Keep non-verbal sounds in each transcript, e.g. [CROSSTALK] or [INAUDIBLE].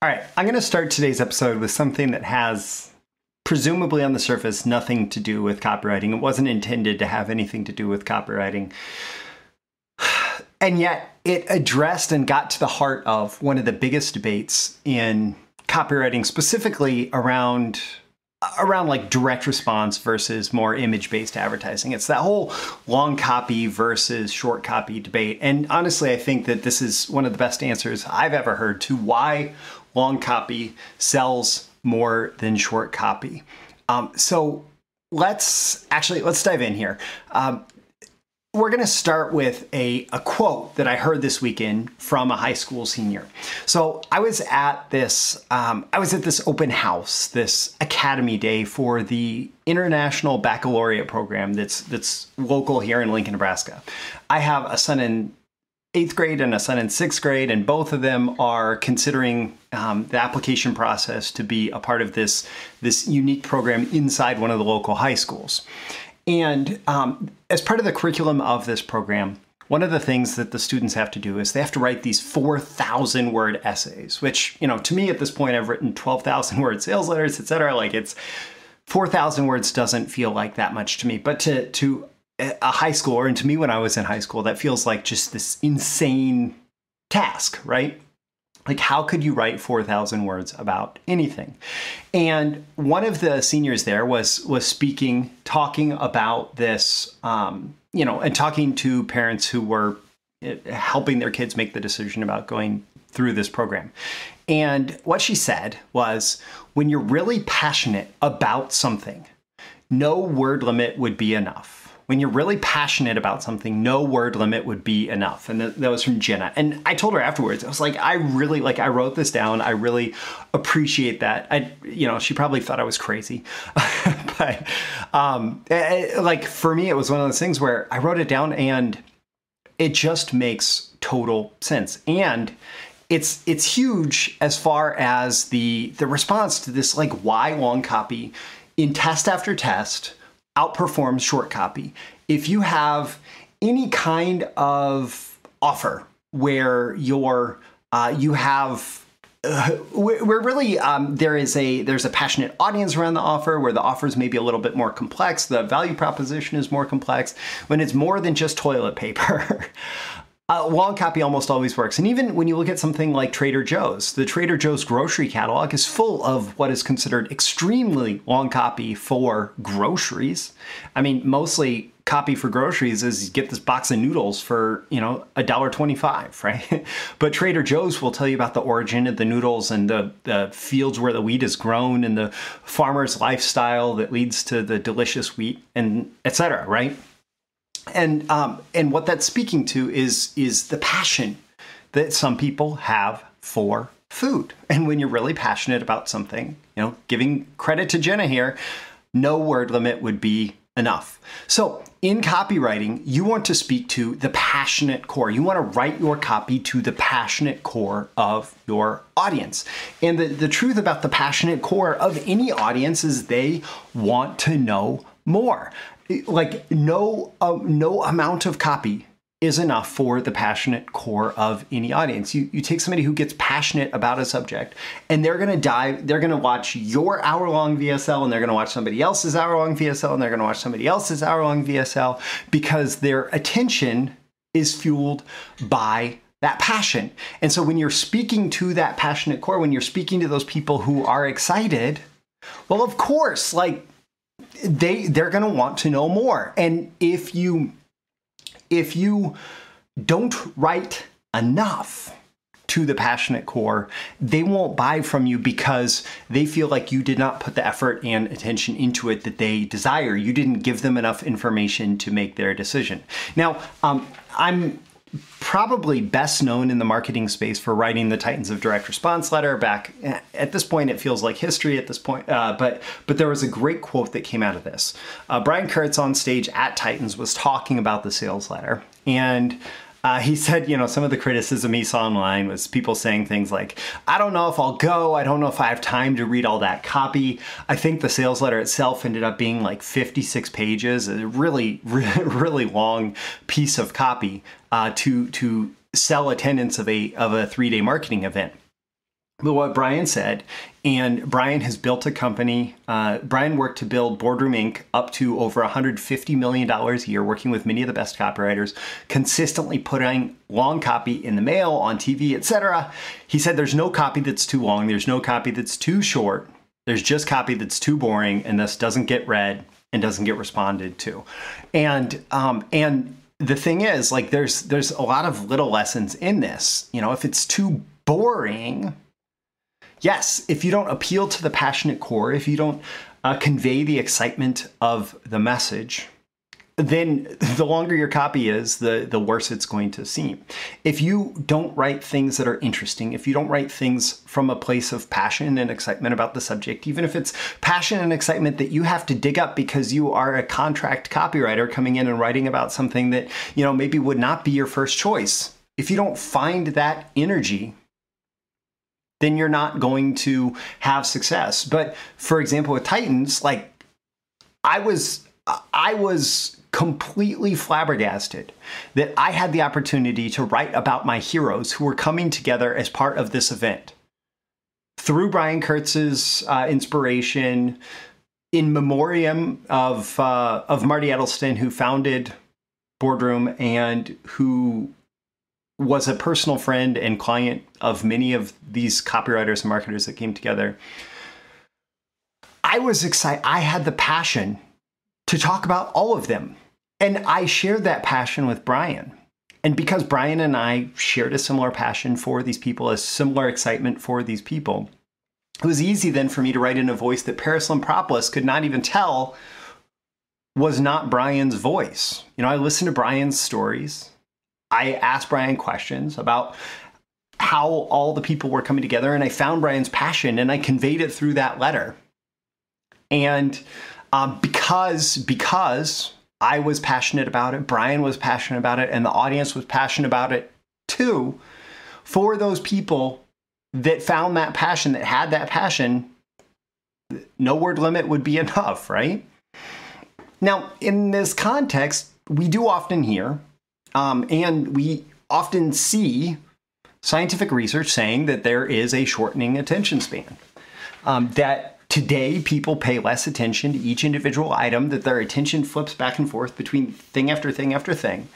All right, I'm going to start today's episode with something that has presumably on the surface nothing to do with copywriting. It wasn't intended to have anything to do with copywriting. [SIGHS] And yet it addressed and got to the heart of one of the biggest debates in copywriting, specifically around around like direct response versus more image based advertising. It's that whole long copy versus short copy debate. And honestly, I think that this is one of the best answers I've ever heard to why long copy sells more than short copy. Um, so let's actually let's dive in here. Um, we're going to start with a, a quote that I heard this weekend from a high school senior. So I was at this um, I was at this open house, this academy day for the International Baccalaureate program that's that's local here in Lincoln, Nebraska. I have a son in eighth grade and a son in sixth grade, and both of them are considering um, the application process to be a part of this this unique program inside one of the local high schools. And um, as part of the curriculum of this program, one of the things that the students have to do is they have to write these 4,000 word essays, which, you know, to me at this point, I've written 12,000 word sales letters, etc. Like it's 4,000 words doesn't feel like that much to me, but to, to a high schooler, and to me when I was in high school, that feels like just this insane task, right? Like, how could you write 4,000 words about anything? And one of the seniors there was was speaking, talking about this, um, you know, and talking to parents who were eh, helping their kids make the decision about going through this program. And what she said was, when you're really passionate about something, no word limit would be enough when you're really passionate about something, no word limit would be enough. And that, was from Jenna. And I told her afterwards, I was like, I really like, I wrote this down. I really appreciate that. I, you know, she probably thought I was crazy, [LAUGHS] but um, it, eh, eh, like for me, it was one of those things where I wrote it down and it just makes total sense. And it's it's huge as far as the the response to this like why long copy in test after test outperforms short copy. If you have any kind of offer where you're uh, you have uh, where really um, there is a there's a passionate audience around the offer where the offer is maybe a little bit more complex the value proposition is more complex when it's more than just toilet paper [LAUGHS] Uh, long copy almost always works. And even when you look at something like Trader Joe's, the Trader Joe's grocery catalog is full of what is considered extremely long copy for groceries. I mean, mostly copy for groceries is get this box of noodles for, you know, a dollar twenty-five, [LAUGHS] right? but Trader Joe's will tell you about the origin of the noodles and the, the fields where the wheat is grown and the farmer's lifestyle that leads to the delicious wheat and etc. right? And um, and what that's speaking to is is the passion that some people have for food. And when you're really passionate about something, you know, giving credit to Jenna here, no word limit would be enough. So, in copywriting, you want to speak to the passionate core. You want to write your copy to the passionate core of your audience. And the, the truth about the passionate core of any audience is they want to know more like no uh, no amount of copy is enough for the passionate core of any audience. You you take somebody who gets passionate about a subject and they're to dive they're to watch your hour-long VSL and they're to watch somebody else's hour-long VSL and they're to watch somebody else's hour-long VSL because their attention is fueled by that passion. And so when you're speaking to that passionate core, when you're speaking to those people who are excited, well of course, like they they're going to want to know more. And if you if you don't write enough to the passionate core, they won't buy from you because they feel like you did not put the effort and attention into it that they desire. You didn't give them enough information to make their decision. Now, um, I'm probably best known in the marketing space for writing the Titans of Direct Response letter. Back at this point, it feels like history at this point, uh, but but there was a great quote that came out of this. Uh, Brian Kurtz on stage at Titans was talking about the sales letter, and uh, he said, you know, some of the criticism he saw online was people saying things like, I don't know if I'll go. I don't know if I have time to read all that copy. I think the sales letter itself ended up being like 56 pages, a really, [LAUGHS] really long piece of copy uh, to, to sell attendance of a, of a three day marketing event. What Brian said. And Brian has built a company. Uh, Brian worked to build Boardroom Inc. up to over $150 million a year, working with many of the best copywriters, consistently putting long copy in the mail, on TV, etc. He said there's no copy that's too long, there's no copy that's too short, there's just copy that's too boring and thus doesn't get read and doesn't get responded to. And um, and the thing is, like, there's there's a lot of little lessons in this. You know, if it's too boring, yes, if you don't appeal to the passionate core, if you don't uh, convey the excitement of the message, then the longer your copy is, the, the worse it's going to seem. If you don't write things that are interesting, if you don't write things from a place of passion and excitement about the subject, even if it's passion and excitement that you have to dig up because you are a contract copywriter coming in and writing about something that, you know, maybe would not be your first choice. If you don't find that energy then you're not going to have success. But for example, with Titans, like I was I was completely flabbergasted that I had the opportunity to write about my heroes who were coming together as part of this event. Through Brian Kurtz's uh, inspiration, in memoriam of uh, of Marty Edelston, who founded Boardroom and who was a personal friend and client of many of these copywriters and marketers that came together. I was excited. I had the passion to talk about all of them. And I shared that passion with Brian. And because Brian and I shared a similar passion for these people, a similar excitement for these people, it was easy then for me to write in a voice that Parris Lampropoulos could not even tell was not Brian's voice. You know, I listened to Brian's stories. I asked Brian questions about how all the people were coming together, and I found Brian's passion and I conveyed it through that letter. And um, because because I was passionate about it, Brian was passionate about it, and the audience was passionate about it too. For those people that found that passion, that had that passion, no word limit would be [LAUGHS] enough, right? Now, in this context, we do often hear um, and we often see scientific research saying that there is a shortening attention span. Um, that today people pay less attention to each individual item, that their attention flips back and forth between thing after thing after thing.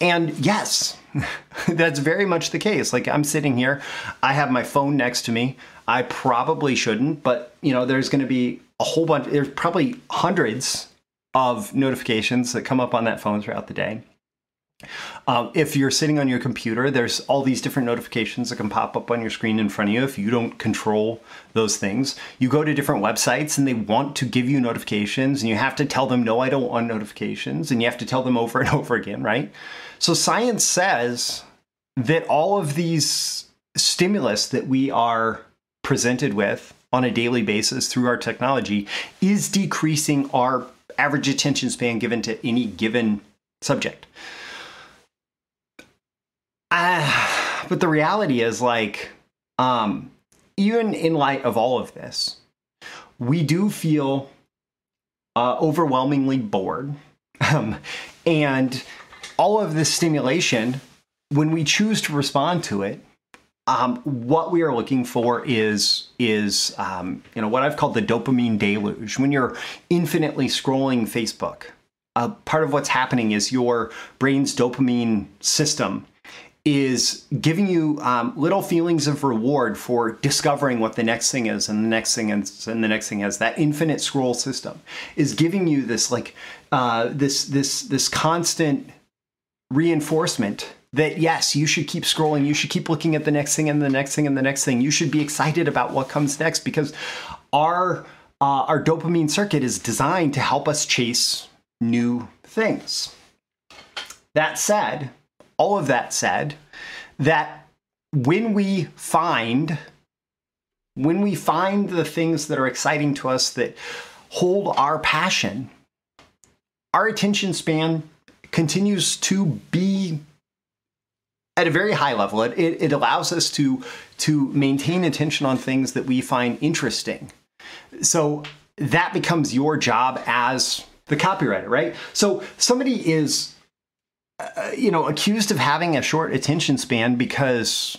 And yes, [LAUGHS] that's very much the case. Like I'm sitting here, I have my phone next to me. I probably shouldn't, but you know, there's going to be a whole bunch, there's probably hundreds of notifications that come up on that phone throughout the day. Um, if you're sitting on your computer, there's all these different notifications that can pop up on your screen in front of you if you don't control those things. You go to different websites and they want to give you notifications, and you have to tell them, no, I don't want notifications, and you have to tell them over [LAUGHS] and over again, right? So, science says that all of these stimulus that we are presented with on a daily basis through our technology is decreasing our average attention span given to any given subject. Uh, but the reality is like, um, even in light of all of this, we do feel uh, overwhelmingly bored. Um, and all of this stimulation, when we choose to respond to it, um, what we are looking for is is um, you know what I've called the dopamine deluge. When you're infinitely scrolling Facebook, uh, part of what's happening is your brain's dopamine system is giving you um, little feelings of reward for discovering what the next thing is and the next thing is and the next thing is that infinite scroll system is giving you this like uh, this this this constant reinforcement that yes you should keep scrolling. You should keep looking at the next thing and the next thing and the next thing. You should be excited about what comes next because our uh, our dopamine circuit is designed to help us chase new things. That said all of that said, that when we find when we find the things that are exciting to us that hold our passion, our attention span continues to be at a very high level. It, it, it, allows us to, to maintain attention on things that we find interesting. So that becomes your job as the copywriter, right? So somebody is you know, accused of having a short attention span because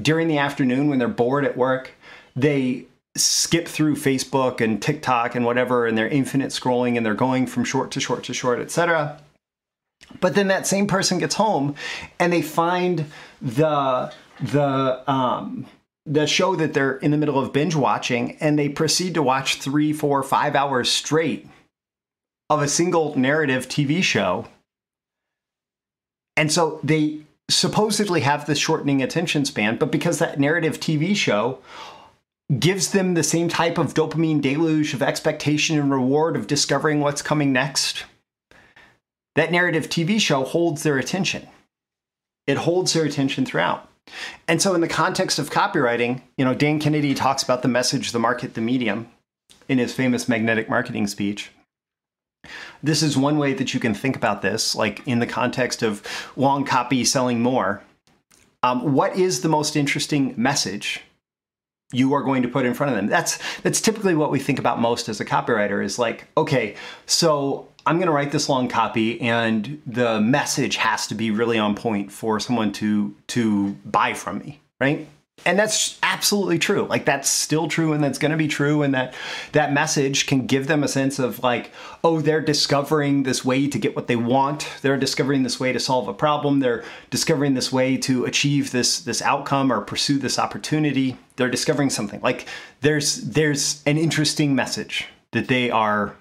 during the afternoon when they're bored at work, they skip through Facebook and TikTok and whatever, and they're infinite scrolling and they're going from short to short to short, etc. But then that same person gets home and they find the the um, the show that they're in the middle of binge watching, and they proceed to watch three, four, five hours straight of a single narrative TV show. And so they supposedly have this shortening attention span, but because that narrative TV show gives them the same type of dopamine deluge of expectation and reward of discovering what's coming next, that narrative TV show holds their attention. It holds their attention throughout. And so, in the context of copywriting, you know, Dan Kennedy talks about the message, the market, the medium in his famous magnetic marketing speech. This is one way that you can think about this, like in the context of long copy selling more. Um, what is the most interesting message you are going to put in front of them? That's that's typically what we think about most as a copywriter. Is like, okay, so I'm going to write this long copy, and the message has to be really on point for someone to to buy from me, right? And that's absolutely true. Like that's still true and that's going to be true and that that message can give them a sense of like oh they're discovering this way to get what they want. They're discovering this way to solve a problem. They're discovering this way to achieve this this outcome or pursue this opportunity. They're discovering something. Like there's there's an interesting message that they are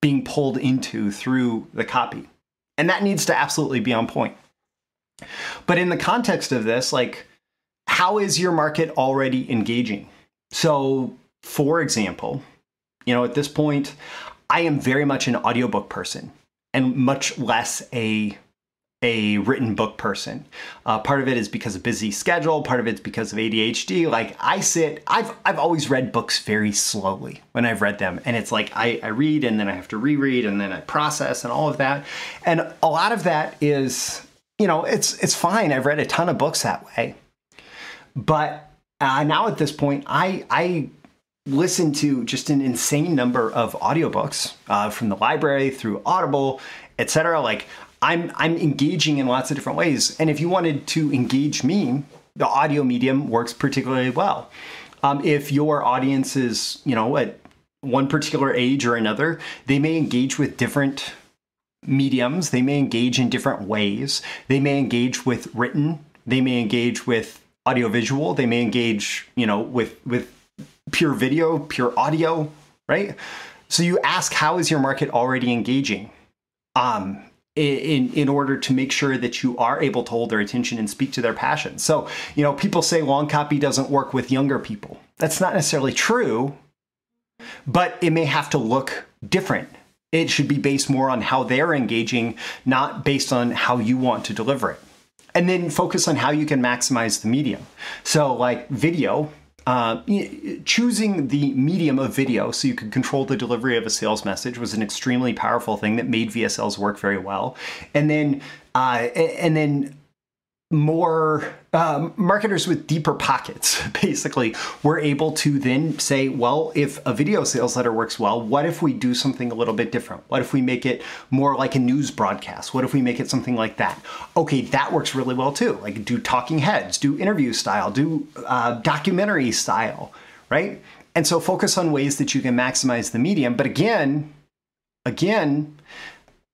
being pulled into through the copy. And that needs to absolutely be on point. But in the context of this like how is your market already engaging? So, for example, you know, at this point, I am very much an audiobook person and much less a a written book person. Uh, part of it is because of busy schedule. Part of it's because of ADHD. Like I sit, I've I've always read books very slowly when I've read them, and it's like I, I read and then I have to reread and then I process and all of that, and a lot of that is you know it's it's fine. I've read a ton of books that way, but uh, now at this point, I I listen to just an insane number of audiobooks uh, from the library through Audible, etc. Like I'm I'm engaging in lots of different ways, and if you wanted to engage me, the audio medium works particularly well. Um, if your audience is you know at one particular age or another, they may engage with different mediums. They may engage in different ways. They may engage with written. They may engage with audiovisual. They may engage, you know, with with pure video, pure audio, right? So you ask, how is your market already engaging? Um, in in order to make sure that you are able to hold their attention and speak to their passion. So, you know, people say long copy doesn't work with younger people. That's not necessarily true, but it may have to look different. It should be based more on how they're engaging, not based on how you want to deliver it and then focus on how you can maximize the medium. So, like video, uh, choosing the medium of video so you could control the delivery of a sales message was an extremely powerful thing that made VSLs work very well. And then, uh, and then more um, marketers with deeper pockets [LAUGHS] basically were able to then say well if a video sales letter works well what if we do something a little bit different? What if we make it more like a news broadcast? What if we make it something like that? Okay that works really well too. Like do talking heads do interview style do uh, documentary style right? And so focus on ways that you can maximize the medium. But again again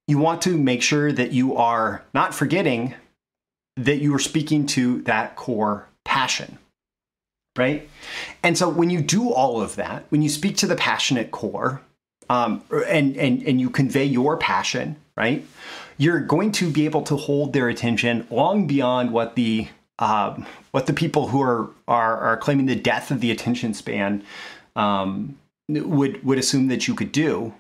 you want to make sure that you are not forgetting that you are speaking to that core passion right? And so when you do all of that when you speak to the passionate core um, and and and you convey your passion right you're going to be able to hold their attention long beyond what the um, what the people who are, are are claiming the death of the attention span um, would would assume that you could do.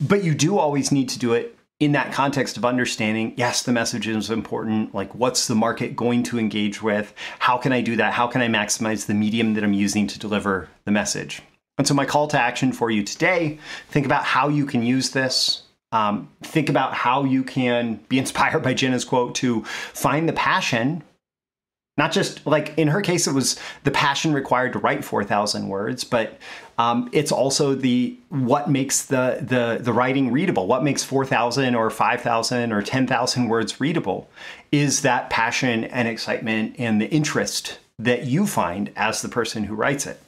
But you do always need to do it in that context of understanding, yes, the message is important. Like, what's the market going to engage with? How can I do that? How can I maximize the medium that I'm using to deliver the message? And so, my call to action for you today think about how you can use this. Um, think about how you can be [LAUGHS] inspired by Jenna's quote to find the passion not just like in her case, it was the passion required to write 4,000 words, but um, it's also the what makes the, the, the writing readable. What makes 4,000 or 5,000 or 10,000 words readable is that passion and excitement and the interest that you find as the person who writes it.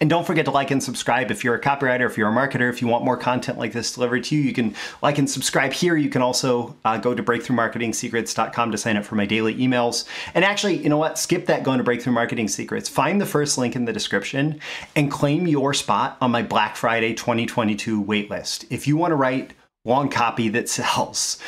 And don't forget to like and subscribe if you're a copywriter, if you're a marketer, if you want more content like this delivered to you, you can like and subscribe here. You can also uh, go to breakthroughmarketingsecrets.com to sign up for my daily emails. And actually, you know what? Skip that going to Breakthrough Marketing Secrets. Find the first link in the description and claim your spot on my Black Friday 2022 waitlist. If you want to write long copy that [LAUGHS] sells,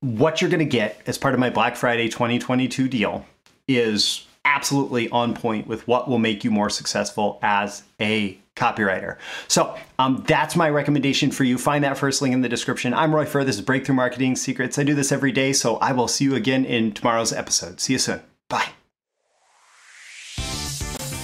what you're going to get as part of my Black Friday 2022 deal is absolutely on point with what will make you more successful as a copywriter. So um, that's my recommendation for you. Find that first link in the description. I'm Roy Furr. This is Breakthrough Marketing Secrets. I do this every day, so I will see you again in tomorrow's episode. See you soon.